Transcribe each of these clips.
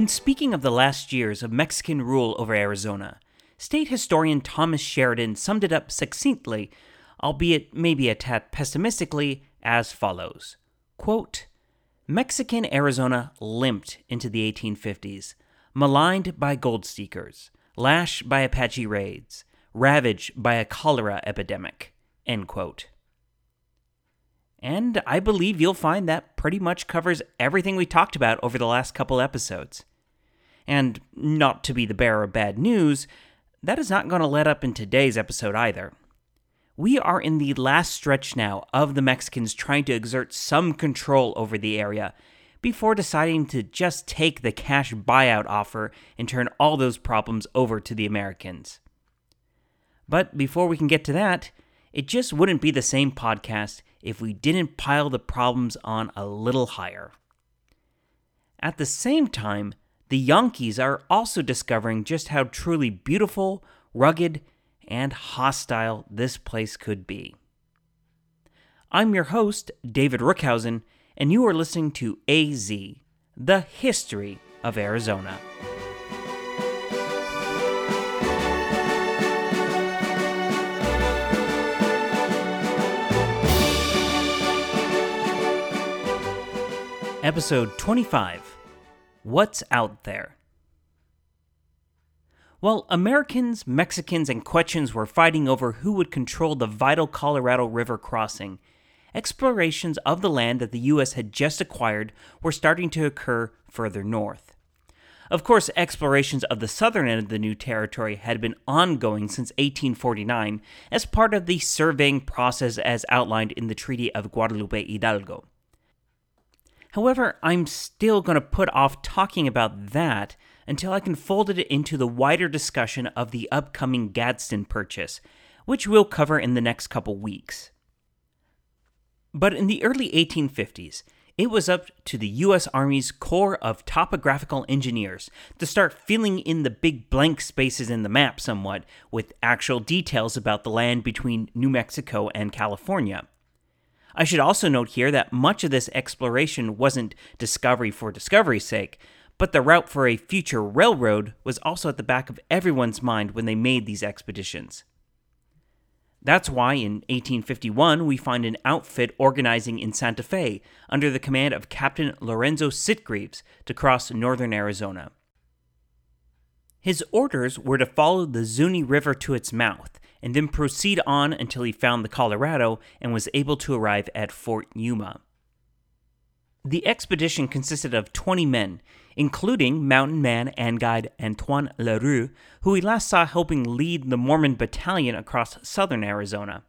When speaking of the last years of Mexican rule over Arizona, state historian Thomas Sheridan summed it up succinctly, albeit maybe a tad pessimistically, as follows Quote, Mexican Arizona limped into the 1850s, maligned by gold seekers, lashed by Apache raids, ravaged by a cholera epidemic. And I believe you'll find that pretty much covers everything we talked about over the last couple episodes. And not to be the bearer of bad news, that is not going to let up in today's episode either. We are in the last stretch now of the Mexicans trying to exert some control over the area before deciding to just take the cash buyout offer and turn all those problems over to the Americans. But before we can get to that, it just wouldn't be the same podcast if we didn't pile the problems on a little higher. At the same time, the Yankees are also discovering just how truly beautiful, rugged, and hostile this place could be. I'm your host, David Rookhausen, and you are listening to AZ, the history of Arizona. Episode 25 What's Out There? While Americans, Mexicans, and Quechans were fighting over who would control the vital Colorado River crossing, explorations of the land that the U.S. had just acquired were starting to occur further north. Of course, explorations of the southern end of the new territory had been ongoing since 1849 as part of the surveying process as outlined in the Treaty of Guadalupe Hidalgo. However, I'm still going to put off talking about that until I can fold it into the wider discussion of the upcoming Gadsden purchase, which we'll cover in the next couple weeks. But in the early 1850s, it was up to the U.S. Army's Corps of Topographical Engineers to start filling in the big blank spaces in the map somewhat with actual details about the land between New Mexico and California. I should also note here that much of this exploration wasn't discovery for discovery's sake, but the route for a future railroad was also at the back of everyone's mind when they made these expeditions. That's why in 1851 we find an outfit organizing in Santa Fe under the command of Captain Lorenzo Sitgreaves to cross northern Arizona. His orders were to follow the Zuni River to its mouth and then proceed on until he found the Colorado and was able to arrive at Fort Yuma. The expedition consisted of 20 men, including mountain man and guide Antoine Leroux, who we last saw helping lead the Mormon battalion across southern Arizona.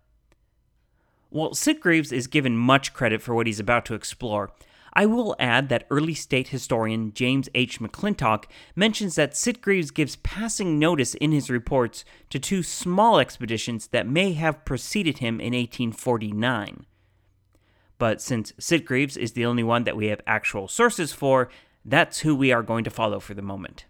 While Sitgreaves is given much credit for what he's about to explore, I will add that early state historian James H. McClintock mentions that Sitgreaves gives passing notice in his reports to two small expeditions that may have preceded him in 1849. But since Sitgreaves is the only one that we have actual sources for, that's who we are going to follow for the moment.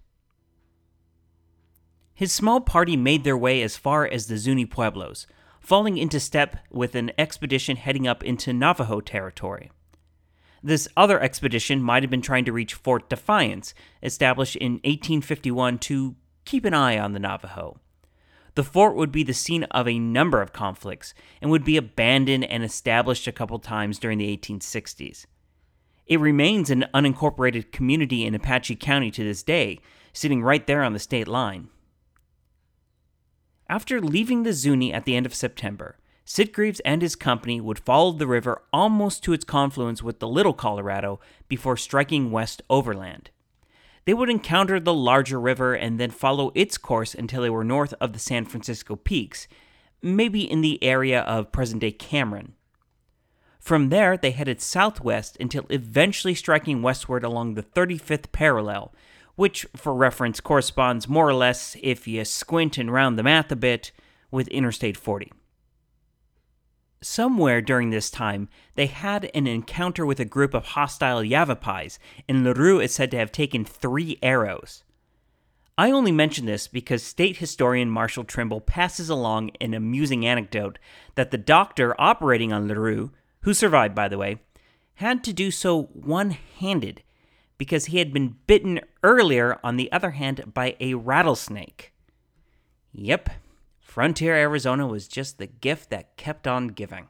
His small party made their way as far as the Zuni Pueblos, falling into step with an expedition heading up into Navajo territory. This other expedition might have been trying to reach Fort Defiance, established in 1851 to keep an eye on the Navajo. The fort would be the scene of a number of conflicts and would be abandoned and established a couple times during the 1860s. It remains an unincorporated community in Apache County to this day, sitting right there on the state line. After leaving the Zuni at the end of September, Sitgreaves and his company would follow the river almost to its confluence with the Little Colorado before striking west overland. They would encounter the larger river and then follow its course until they were north of the San Francisco Peaks, maybe in the area of present day Cameron. From there, they headed southwest until eventually striking westward along the 35th parallel, which, for reference, corresponds more or less, if you squint and round the math a bit, with Interstate 40. Somewhere during this time, they had an encounter with a group of hostile Yavapais, and Leroux is said to have taken three arrows. I only mention this because state historian Marshall Trimble passes along an amusing anecdote that the doctor operating on Leroux, who survived by the way, had to do so one handed because he had been bitten earlier, on the other hand, by a rattlesnake. Yep, Frontier Arizona was just the gift that kept on giving.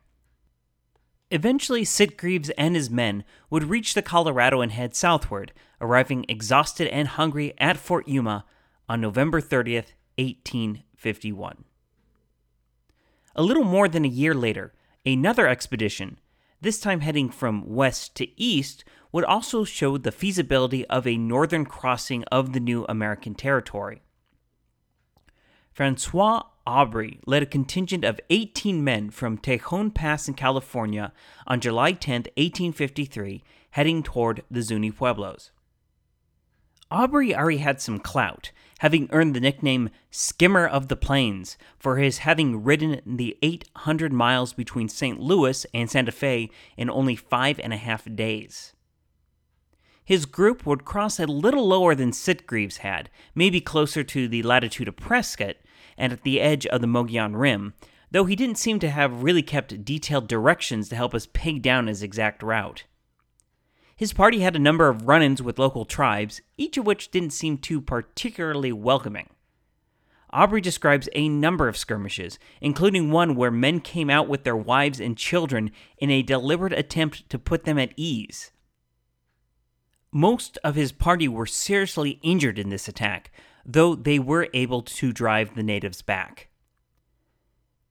Eventually, Sitgreaves and his men would reach the Colorado and head southward, arriving exhausted and hungry at Fort Yuma on November 30th, 1851. A little more than a year later, another expedition, this time heading from west to east, would also show the feasibility of a northern crossing of the new American territory. Francois Aubry led a contingent of 18 men from Tejon Pass in California on July 10, 1853, heading toward the Zuni Pueblos. Aubry already had some clout, having earned the nickname Skimmer of the Plains for his having ridden the 800 miles between St. Louis and Santa Fe in only five and a half days. His group would cross a little lower than Sitgreaves had, maybe closer to the latitude of Prescott, and at the edge of the Mogollon Rim, though he didn't seem to have really kept detailed directions to help us peg down his exact route. His party had a number of run ins with local tribes, each of which didn't seem too particularly welcoming. Aubry describes a number of skirmishes, including one where men came out with their wives and children in a deliberate attempt to put them at ease. Most of his party were seriously injured in this attack, though they were able to drive the natives back.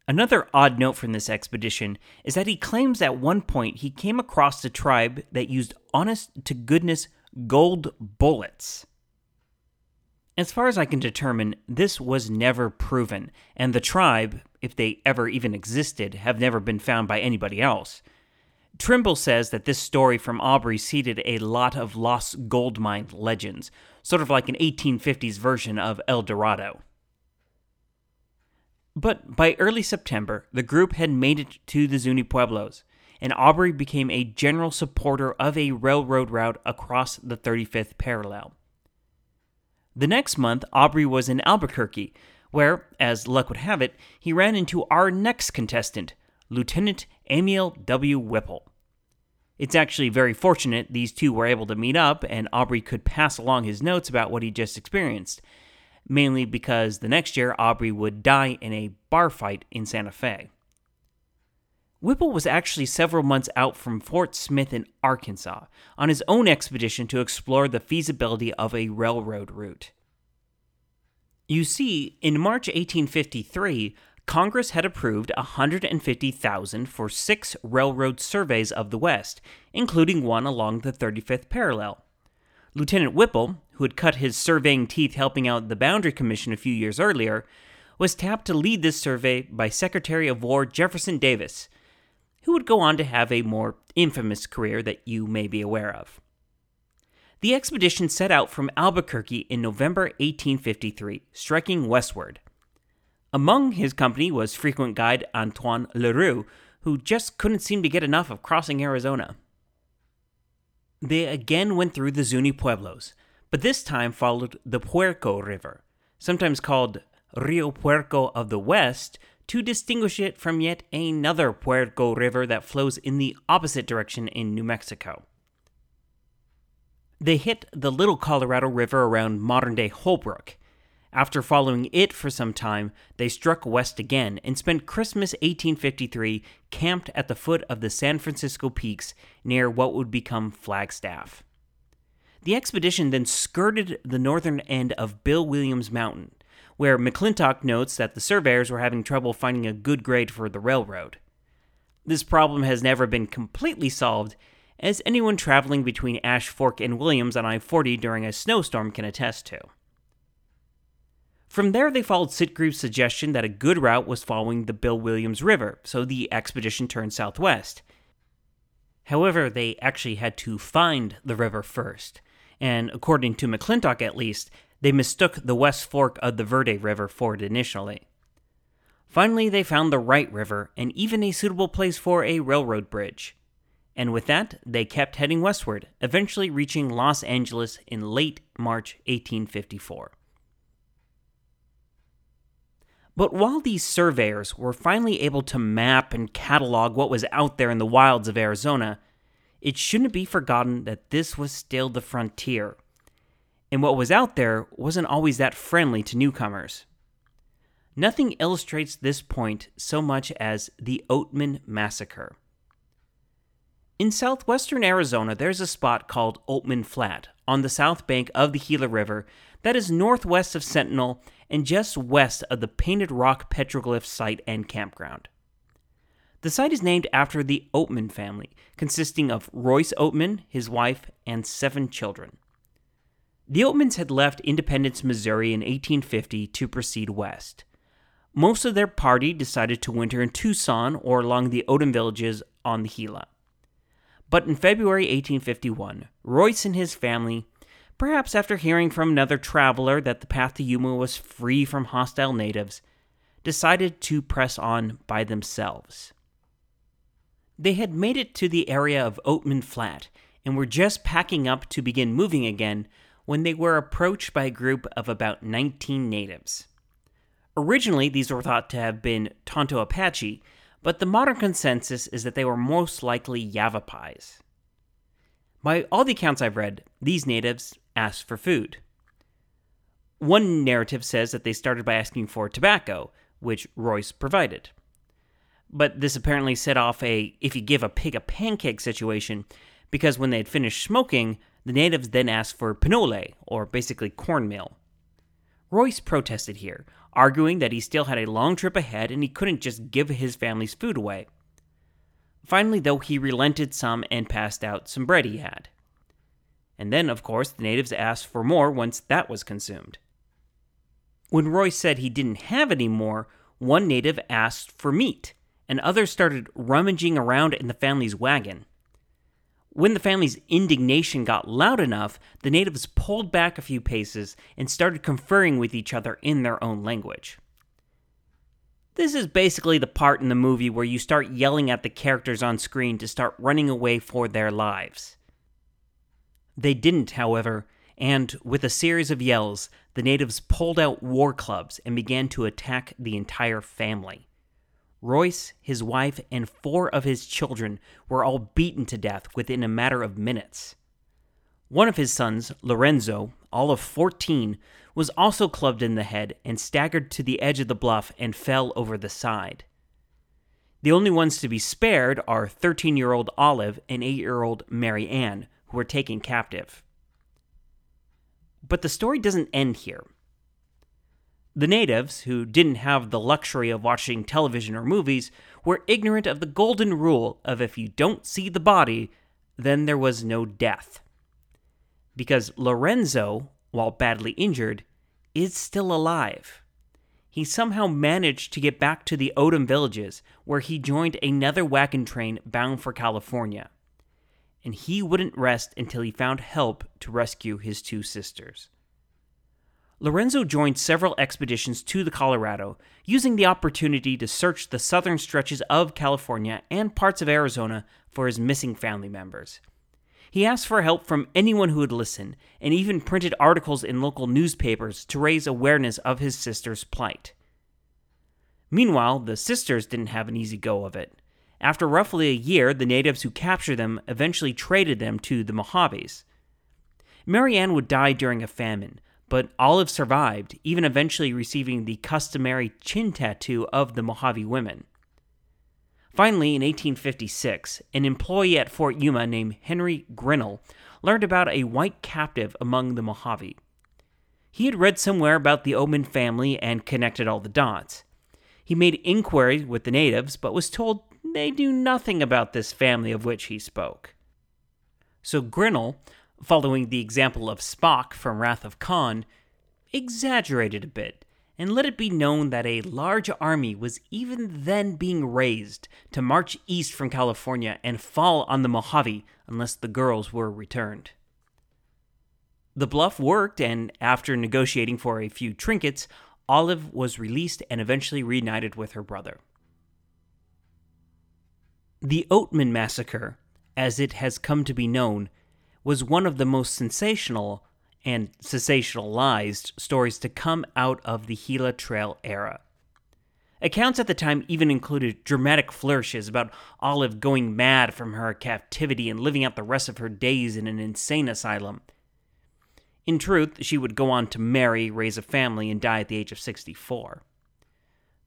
Another odd note from this expedition is that he claims at one point he came across a tribe that used honest to goodness gold bullets. As far as I can determine, this was never proven, and the tribe, if they ever even existed, have never been found by anybody else. Trimble says that this story from Aubry seeded a lot of lost gold mine legends, sort of like an 1850s version of El Dorado. But by early September, the group had made it to the Zuni Pueblos, and Aubry became a general supporter of a railroad route across the 35th parallel. The next month, Aubry was in Albuquerque, where, as luck would have it, he ran into our next contestant, Lieutenant Amiel W. Whipple. It's actually very fortunate these two were able to meet up and Aubry could pass along his notes about what he just experienced, mainly because the next year Aubry would die in a bar fight in Santa Fe. Whipple was actually several months out from Fort Smith in Arkansas on his own expedition to explore the feasibility of a railroad route. You see, in March 1853, Congress had approved 150,000 for 6 railroad surveys of the West, including one along the 35th parallel. Lieutenant Whipple, who had cut his surveying teeth helping out the Boundary Commission a few years earlier, was tapped to lead this survey by Secretary of War Jefferson Davis, who would go on to have a more infamous career that you may be aware of. The expedition set out from Albuquerque in November 1853, striking westward. Among his company was frequent guide Antoine Leroux, who just couldn't seem to get enough of crossing Arizona. They again went through the Zuni Pueblos, but this time followed the Puerco River, sometimes called Rio Puerco of the West, to distinguish it from yet another Puerco River that flows in the opposite direction in New Mexico. They hit the Little Colorado River around modern day Holbrook. After following it for some time, they struck west again and spent Christmas 1853 camped at the foot of the San Francisco Peaks near what would become Flagstaff. The expedition then skirted the northern end of Bill Williams Mountain, where McClintock notes that the surveyors were having trouble finding a good grade for the railroad. This problem has never been completely solved, as anyone traveling between Ash Fork and Williams on I 40 during a snowstorm can attest to. From there, they followed Sitgreaves' suggestion that a good route was following the Bill Williams River, so the expedition turned southwest. However, they actually had to find the river first, and according to McClintock at least, they mistook the west fork of the Verde River for it initially. Finally, they found the right river and even a suitable place for a railroad bridge. And with that, they kept heading westward, eventually reaching Los Angeles in late March 1854. But while these surveyors were finally able to map and catalog what was out there in the wilds of Arizona, it shouldn't be forgotten that this was still the frontier and what was out there wasn't always that friendly to newcomers. Nothing illustrates this point so much as the Oatman Massacre. In southwestern Arizona, there's a spot called Oatman Flat on the south bank of the Gila River that is northwest of Sentinel and just west of the Painted Rock petroglyph site and campground. The site is named after the Oatman family, consisting of Royce Oatman, his wife, and seven children. The Oatmans had left Independence, Missouri in 1850 to proceed west. Most of their party decided to winter in Tucson or along the Oatman villages on the Gila. But in February 1851, Royce and his family, perhaps after hearing from another traveler that the path to Yuma was free from hostile natives, decided to press on by themselves. They had made it to the area of Oatman Flat and were just packing up to begin moving again when they were approached by a group of about 19 natives. Originally, these were thought to have been Tonto Apache, but the modern consensus is that they were most likely Yavapais. By all the accounts I've read, these natives asked for food. One narrative says that they started by asking for tobacco, which Royce provided. But this apparently set off a if you give a pig a pancake situation, because when they had finished smoking, the natives then asked for pinole, or basically cornmeal. Royce protested here, arguing that he still had a long trip ahead and he couldn't just give his family's food away. Finally, though, he relented some and passed out some bread he had. And then, of course, the natives asked for more once that was consumed. When Roy said he didn't have any more, one native asked for meat, and others started rummaging around in the family's wagon. When the family's indignation got loud enough, the natives pulled back a few paces and started conferring with each other in their own language. This is basically the part in the movie where you start yelling at the characters on screen to start running away for their lives. They didn't, however, and with a series of yells, the natives pulled out war clubs and began to attack the entire family. Royce, his wife, and four of his children were all beaten to death within a matter of minutes. One of his sons, Lorenzo, all of 14, was also clubbed in the head and staggered to the edge of the bluff and fell over the side. The only ones to be spared are 13 year old Olive and 8 year old Mary Ann, who were taken captive. But the story doesn't end here. The natives, who didn't have the luxury of watching television or movies, were ignorant of the golden rule of if you don't see the body, then there was no death. Because Lorenzo, while badly injured, is still alive. He somehow managed to get back to the Oatman villages, where he joined another wagon train bound for California. And he wouldn't rest until he found help to rescue his two sisters. Lorenzo joined several expeditions to the Colorado, using the opportunity to search the southern stretches of California and parts of Arizona for his missing family members. He asked for help from anyone who would listen, and even printed articles in local newspapers to raise awareness of his sister's plight. Meanwhile, the sisters didn't have an easy go of it. After roughly a year, the natives who captured them eventually traded them to the Mojaves. Mary Ann would die during a famine, but Olive survived, even eventually receiving the customary chin tattoo of the Mojave women. Finally, in 1856, an employee at Fort Yuma named Henry Grinnell learned about a white captive among the Mojave. He had read somewhere about the Oatman family and connected all the dots. He made inquiries with the natives, but was told they knew nothing about this family of which he spoke. So Grinnell following the example of Spock from Wrath of Khan, exaggerated a bit and let it be known that a large army was even then being raised to march east from California and fall on the Mojave unless the girls were returned. The bluff worked, and after negotiating for a few trinkets, Olive was released and eventually reunited with her brother. The Oatman Massacre, as it has come to be known, was one of the most sensational and sensationalized stories to come out of the Gila Trail era. Accounts at the time even included dramatic flourishes about Olive going mad from her captivity and living out the rest of her days in an insane asylum. In truth, she would go on to marry, raise a family, and die at the age of 64.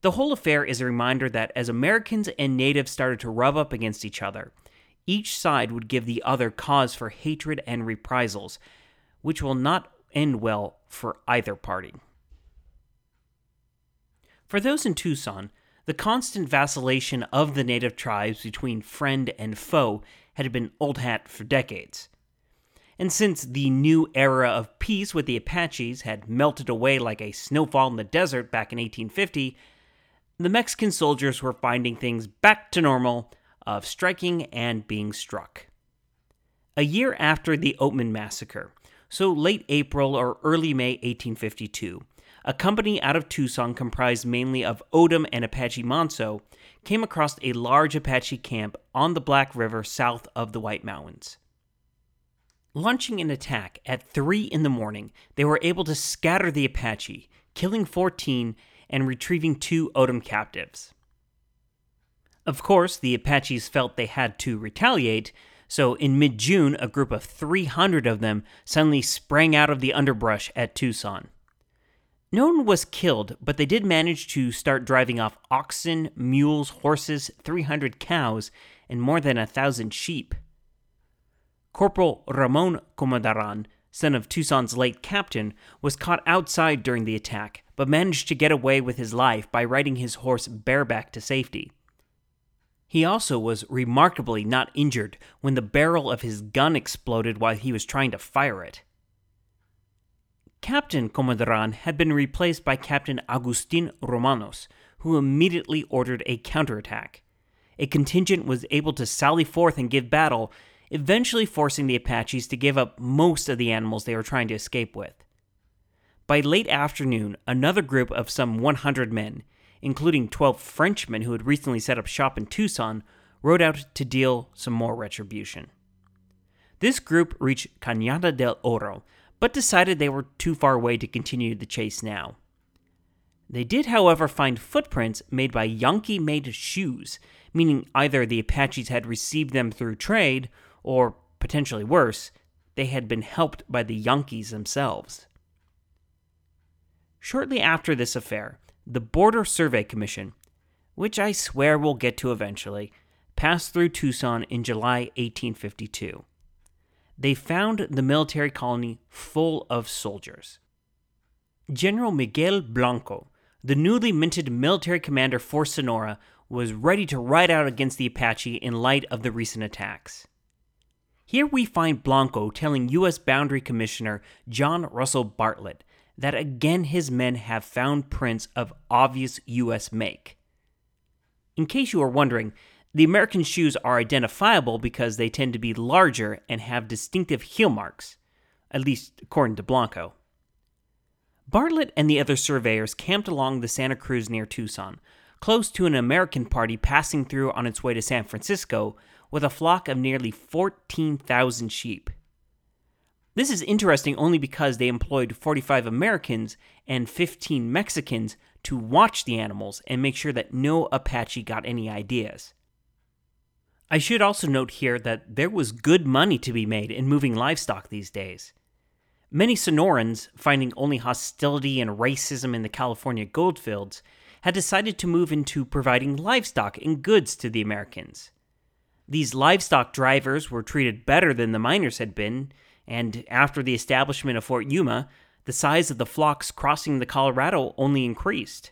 The whole affair is a reminder that as Americans and natives started to rub up against each other, each side would give the other cause for hatred and reprisals, which will not end well for either party. For those in Tucson, the constant vacillation of the native tribes between friend and foe had been old hat for decades. And since the new era of peace with the Apaches had melted away like a snowfall in the desert back in 1850, the Mexican soldiers were finding things back to normal of striking and being struck. A year after the Oatman Massacre, so late April or early May 1852, a company out of Tucson comprised mainly of O'odham and Apache Manso came across a large Apache camp on the Black River south of the White Mountains. Launching an attack at 3 in the morning, they were able to scatter the Apache, killing 14 and retrieving two O'odham captives. Of course, the Apaches felt they had to retaliate, so in mid June, a group of 300 of them suddenly sprang out of the underbrush at Tucson. No one was killed, but they did manage to start driving off oxen, mules, horses, 300 cows, and more than a thousand sheep. Corporal Ramon Comaduran, son of Tucson's late captain, was caught outside during the attack, but managed to get away with his life by riding his horse bareback to safety. He also was remarkably not injured when the barrel of his gun exploded while he was trying to fire it. Captain Comaduran had been replaced by Captain Agustin Romanos, who immediately ordered a counterattack. A contingent was able to sally forth and give battle, eventually forcing the Apaches to give up most of the animals they were trying to escape with. By late afternoon, another group of some 100 men, including 12 Frenchmen who had recently set up shop in Tucson, rode out to deal some more retribution. This group reached Cañada del Oro, but decided they were too far away to continue the chase now. They did, however, find footprints made by Yankee made shoes, meaning either the Apaches had received them through trade, or, potentially worse, they had been helped by the Yankees themselves. Shortly after this affair, the Border Survey Commission, which I swear we'll get to eventually, passed through Tucson in July 1852. They found the military colony full of soldiers. General Miguel Blanco, the newly minted military commander for Sonora, was ready to ride out against the Apache in light of the recent attacks. Here we find Blanco telling U.S. Boundary Commissioner John Russell Bartlett that again his men have found prints of obvious U.S. make. In case you are wondering, the American shoes are identifiable because they tend to be larger and have distinctive heel marks, at least according to Blanco. Bartlett and the other surveyors camped along the Santa Cruz near Tucson, close to an American party passing through on its way to San Francisco with a flock of nearly 14,000 sheep. This is interesting only because they employed 45 Americans and 15 Mexicans to watch the animals and make sure that no Apache got any ideas. I should also note here that there was good money to be made in moving livestock these days. Many Sonorans, finding only hostility and racism in the California goldfields, had decided to move into providing livestock and goods to the Americans. These livestock drivers were treated better than the miners had been, and after the establishment of Fort Yuma, the size of the flocks crossing the Colorado only increased.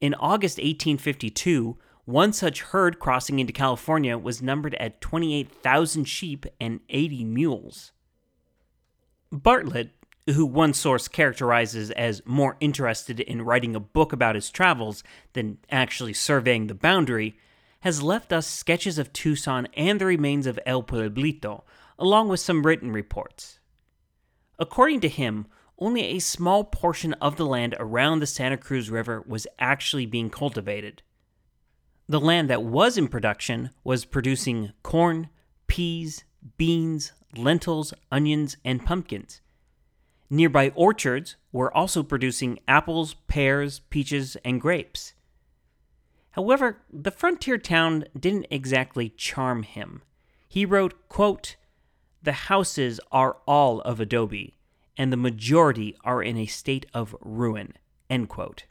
In August 1852, one such herd crossing into California was numbered at 28,000 sheep and 80 mules. Bartlett, who one source characterizes as more interested in writing a book about his travels than actually surveying the boundary, has left us sketches of Tucson and the remains of El Pueblito, along with some written reports. According to him, only a small portion of the land around the Santa Cruz River was actually being cultivated. The land that was in production was producing corn, peas, beans, lentils, onions, and pumpkins. Nearby orchards were also producing apples, pears, peaches, and grapes. However, the frontier town didn't exactly charm him. He wrote, quote, The houses are all of adobe, and the majority are in a state of ruin. End quote.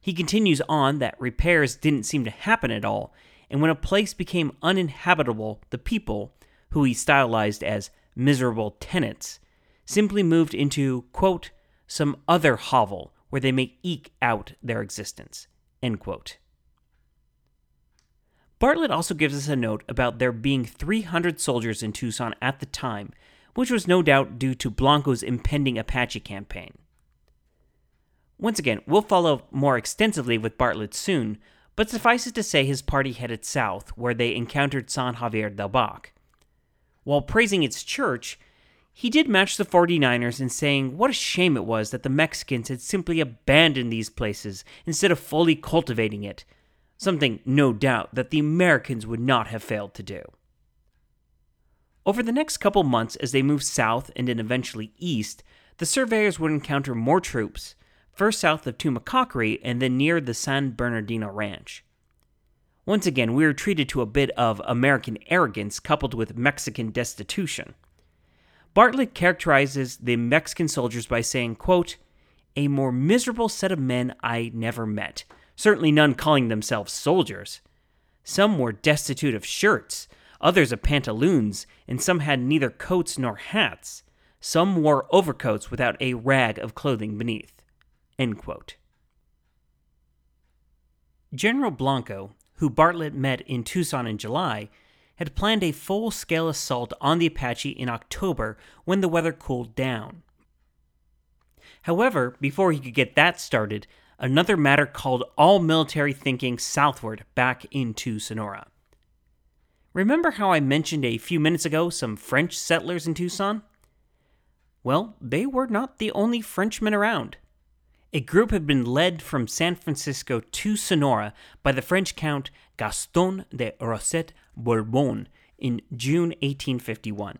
He continues on that repairs didn't seem to happen at all, and when a place became uninhabitable, the people, who he stylized as miserable tenants, simply moved into, quote, some other hovel where they may eke out their existence, end quote. Bartlett also gives us a note about there being 300 soldiers in Tucson at the time, which was no doubt due to Blanco's impending Apache campaign. Once again, we'll follow more extensively with Bartlett soon, but suffice it to say his party headed south, where they encountered San Xavier del Bac. While praising its church, he did match the 49ers in saying what a shame it was that the Mexicans had simply abandoned these places instead of fully cultivating it, something, no doubt, that the Americans would not have failed to do. Over the next couple months, as they moved south and then eventually east, the surveyors would encounter more troops, first south of Tumacacori and then near the San Bernardino Ranch. Once again, we are treated to a bit of American arrogance coupled with Mexican destitution. Bartlett characterizes the Mexican soldiers by saying, quote, a more miserable set of men I never met, certainly none calling themselves soldiers. Some were destitute of shirts, others of pantaloons, and some had neither coats nor hats. Some wore overcoats without a rag of clothing beneath. General Blanco, who Bartlett met in Tucson in July, had planned a full scale assault on the Apache in October when the weather cooled down. However, before he could get that started, another matter called all military thinking southward back into Sonora. Remember how I mentioned a few minutes ago some French settlers in Tucson? Well, they were not the only Frenchmen around. A group had been led from San Francisco to Sonora by the French Count Gaston de Rosset Bourbon in June 1851.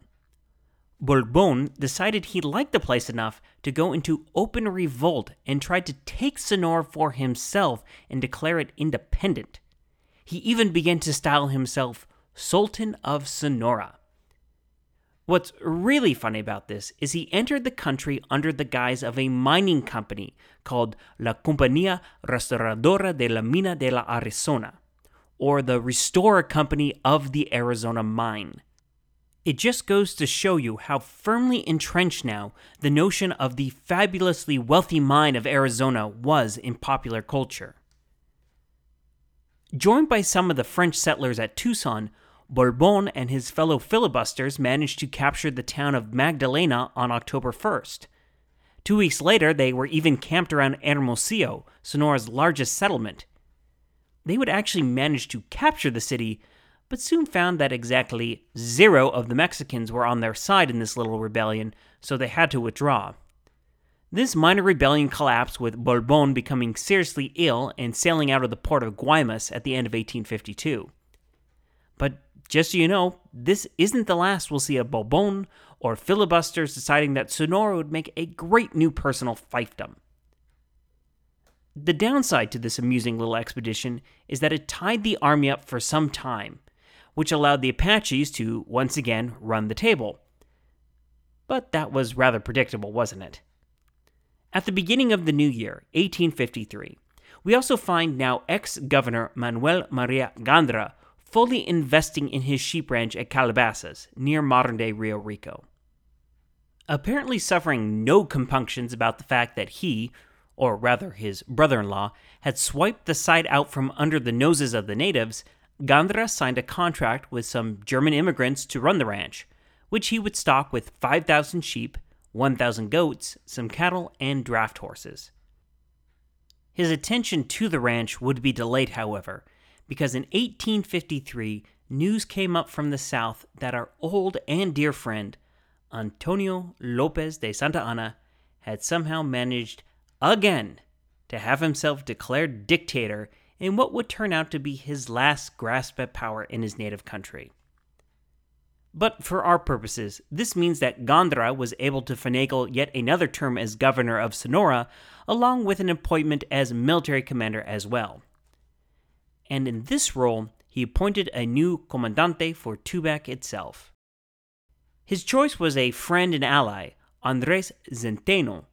Bourbon decided he liked the place enough to go into open revolt and tried to take Sonora for himself and declare it independent. He even began to style himself Sultan of Sonora. What's really funny about this is he entered the country under the guise of a mining company called La Compañía Restauradora de la Mina de la Arizona, or the Restorer Company of the Arizona Mine. It just goes to show you how firmly entrenched now the notion of the fabulously wealthy mine of Arizona was in popular culture. Joined by some of the French settlers at Tucson, Bourbon and his fellow filibusters managed to capture the town of Magdalena on October 1st. Two weeks later, they were even camped around Hermosillo, Sonora's largest settlement. They would actually manage to capture the city, but soon found that exactly zero of the Mexicans were on their side in this little rebellion, so they had to withdraw. This minor rebellion collapsed with Bourbon becoming seriously ill and sailing out of the port of Guaymas at the end of 1852. But just so you know, this isn't the last we'll see of Bourbon or filibusters deciding that Sonora would make a great new personal fiefdom. The downside to this amusing little expedition is that it tied the army up for some time, which allowed the Apaches to once again run the table. But that was rather predictable, wasn't it? At the beginning of the new year, 1853, we also find now ex governor Manuel Maria Gandara fully investing in his sheep ranch at Calabasas, near modern day Rio Rico. Apparently suffering no compunctions about the fact that he, or rather his brother in law, had swiped the site out from under the noses of the natives, Gandara signed a contract with some German immigrants to run the ranch, which he would stock with 5,000 sheep, 1,000 goats, some cattle, and draft horses. His attention to the ranch would be delayed, however, because in 1853, news came up from the South that our old and dear friend, Antonio Lopez de Santa Anna, had somehow managed again to have himself declared dictator in what would turn out to be his last grasp at power in his native country. But for our purposes, this means that Gandara was able to finagle yet another term as governor of Sonora, along with an appointment as military commander as well and in this role, he appointed a new comandante for Tubac itself. His choice was a friend and ally, Andres Zenteno,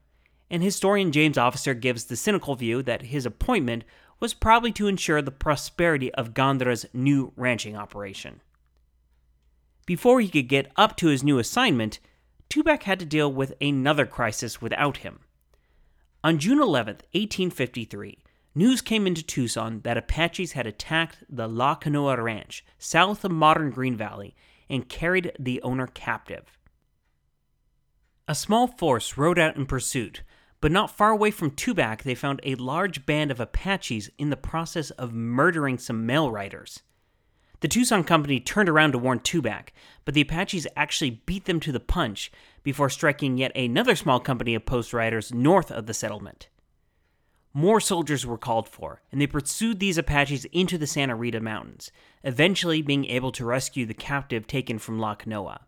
and historian James Officer gives the cynical view that his appointment was probably to ensure the prosperity of Gandara's new ranching operation. Before he could get up to his new assignment, Tubac had to deal with another crisis without him. On June 11, 1853, news came into Tucson that Apaches had attacked the La Canoa Ranch, south of modern Green Valley, and carried the owner captive. A small force rode out in pursuit, but not far away from Tubac, they found a large band of Apaches in the process of murdering some mail riders. The Tucson Company turned around to warn Tubac, but the Apaches actually beat them to the punch before striking yet another small company of post riders north of the settlement. More soldiers were called for, and they pursued these Apaches into the Santa Rita Mountains, eventually being able to rescue the captive taken from La Canoa.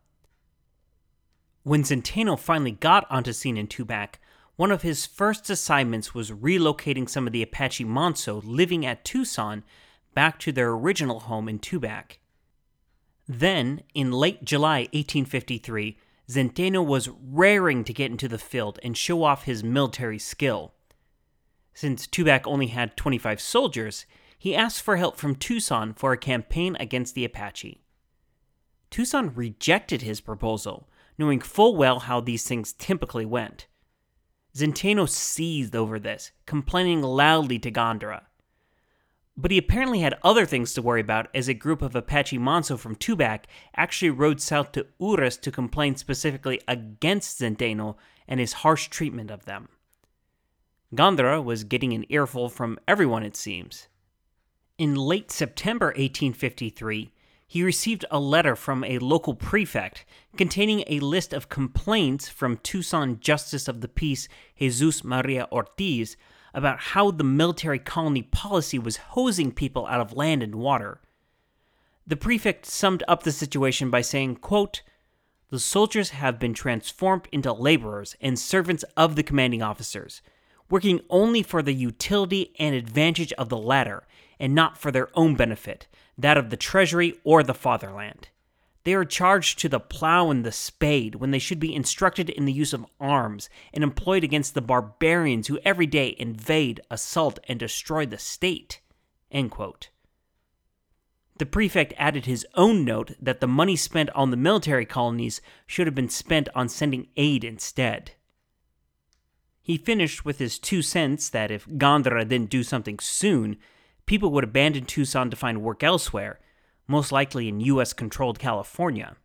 When Zenteno finally got onto scene in Tubac, one of his first assignments was relocating some of the Apache Manso living at Tucson back to their original home in Tubac. Then, in late July 1853, Zenteno was raring to get into the field and show off his military skill. Since Tubac only had 25 soldiers, he asked for help from Tucson for a campaign against the Apache. Tucson rejected his proposal, knowing full well how these things typically went. Zenteno seethed over this, complaining loudly to Gandara. But he apparently had other things to worry about as a group of Apache Manso from Tubac actually rode south to Ures to complain specifically against Zenteno and his harsh treatment of them. Gandara was getting an earful from everyone, it seems. In late September 1853, he received a letter from a local prefect containing a list of complaints from Tucson Justice of the Peace Jesus Maria Ortiz about how the military colony policy was hosing people out of land and water. The prefect summed up the situation by saying, quote, The soldiers have been transformed into laborers and servants of the commanding officers, working only for the utility and advantage of the latter, and not for their own benefit, that of the treasury or the fatherland. They are charged to the plow and the spade when they should be instructed in the use of arms and employed against the barbarians who every day invade, assault, and destroy the state. The prefect added his own note that the money spent on the military colonies should have been spent on sending aid instead. He finished with his two cents that if Gandara didn't do something soon, people would abandon Tucson to find work elsewhere, most likely in US controlled California.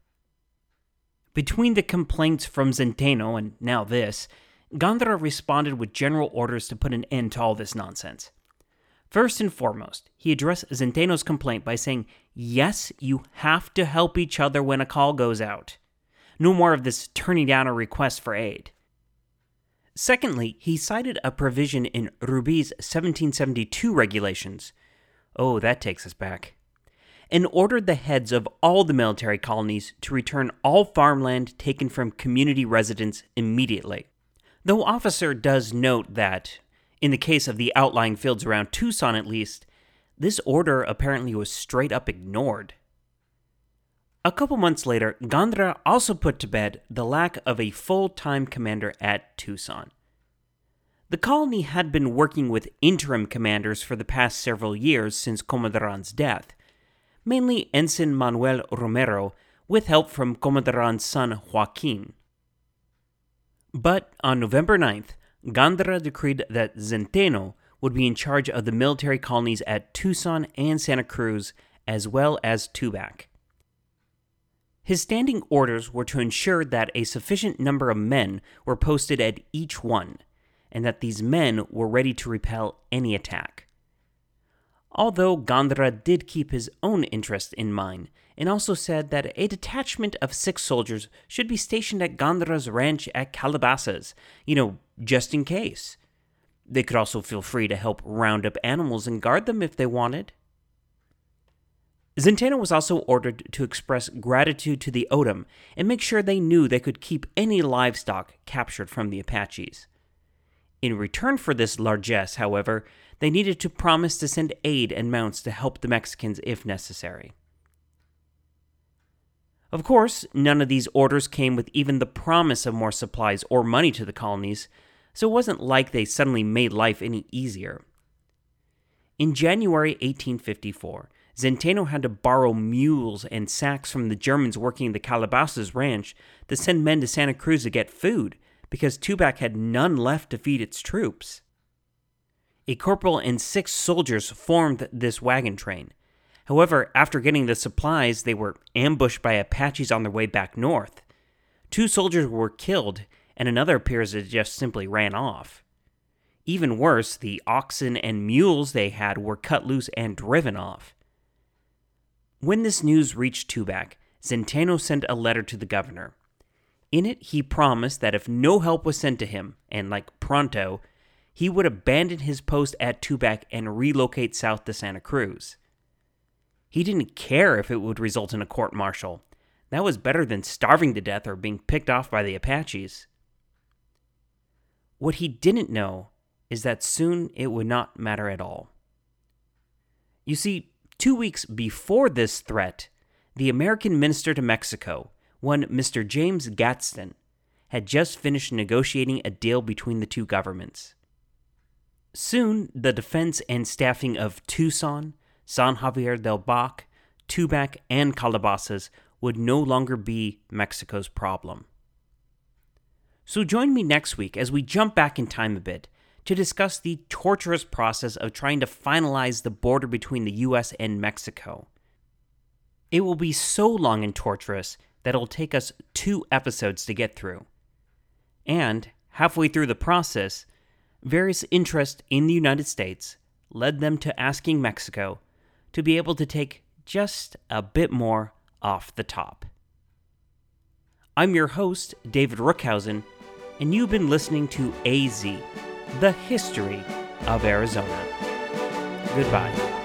Between the complaints from Zenteno and now this, Gandara responded with general orders to put an end to all this nonsense. First and foremost, he addressed Zenteno's complaint by saying, Yes, you have to help each other when a call goes out. No more of this turning down a request for aid. Secondly, he cited a provision in Rubí's 1772 regulations. Oh, that takes us back and ordered the heads of all the military colonies to return all farmland taken from community residents immediately. Though Officer does note that, in the case of the outlying fields around Tucson at least, this order apparently was straight up ignored. A couple months later, Gandara also put to bed the lack of a full time commander at Tucson. The colony had been working with interim commanders for the past several years since Comaduran's death, mainly Ensign Manuel Romero, with help from Comaduran's son Joaquin. But on November 9th, Gandara decreed that Zenteno would be in charge of the military colonies at Tucson and Santa Cruz, as well as Tubac. His standing orders were to ensure that a sufficient number of men were posted at each one, and that these men were ready to repel any attack although Gandara did keep his own interest in mind, and also said that a detachment of six soldiers should be stationed at Gandara's ranch at Calabasas, you know, just in case. They could also feel free to help round up animals and guard them if they wanted. Zenteno was also ordered to express gratitude to the O'odham and make sure they knew they could keep any livestock captured from the Apaches. In return for this largesse, however, they needed to promise to send aid and mounts to help the Mexicans if necessary. Of course, none of these orders came with even the promise of more supplies or money to the colonies, so it wasn't like they suddenly made life any easier. In January 1854, Zenteno had to borrow mules and sacks from the Germans working the Calabasas ranch to send men to Santa Cruz to get food, because Tubac had none left to feed its troops. A corporal and six soldiers formed this wagon train. However, after getting the supplies, they were ambushed by Apaches on their way back north. Two soldiers were killed, and another appears to have just simply ran off. Even worse, the oxen and mules they had were cut loose and driven off. When this news reached Tubac, Zenteno sent a letter to the governor. In it, he promised that if no help was sent to him, and like pronto, he would abandon his post at Tubac and relocate south to Santa Cruz. He didn't care if it would result in a court martial. That was better than starving to death or being picked off by the Apaches. What he didn't know is that soon it would not matter at all. You see, two weeks before this threat, the American minister to Mexico, one Mr. James Gadsden, had just finished negotiating a deal between the two governments. Soon, the defense and staffing of Tucson, San Xavier del Bac, Tubac, and Calabasas would no longer be Mexico's problem. So join me next week as we jump back in time a bit to discuss the torturous process of trying to finalize the border between the US and Mexico. It will be so long and torturous that it'll take us two episodes to get through. And halfway through the process, various interests in the United States led them to asking Mexico to be able to take just a bit more off the top. I'm your host, David Rookhausen, and you've been listening to AZ, the history of Arizona. Goodbye.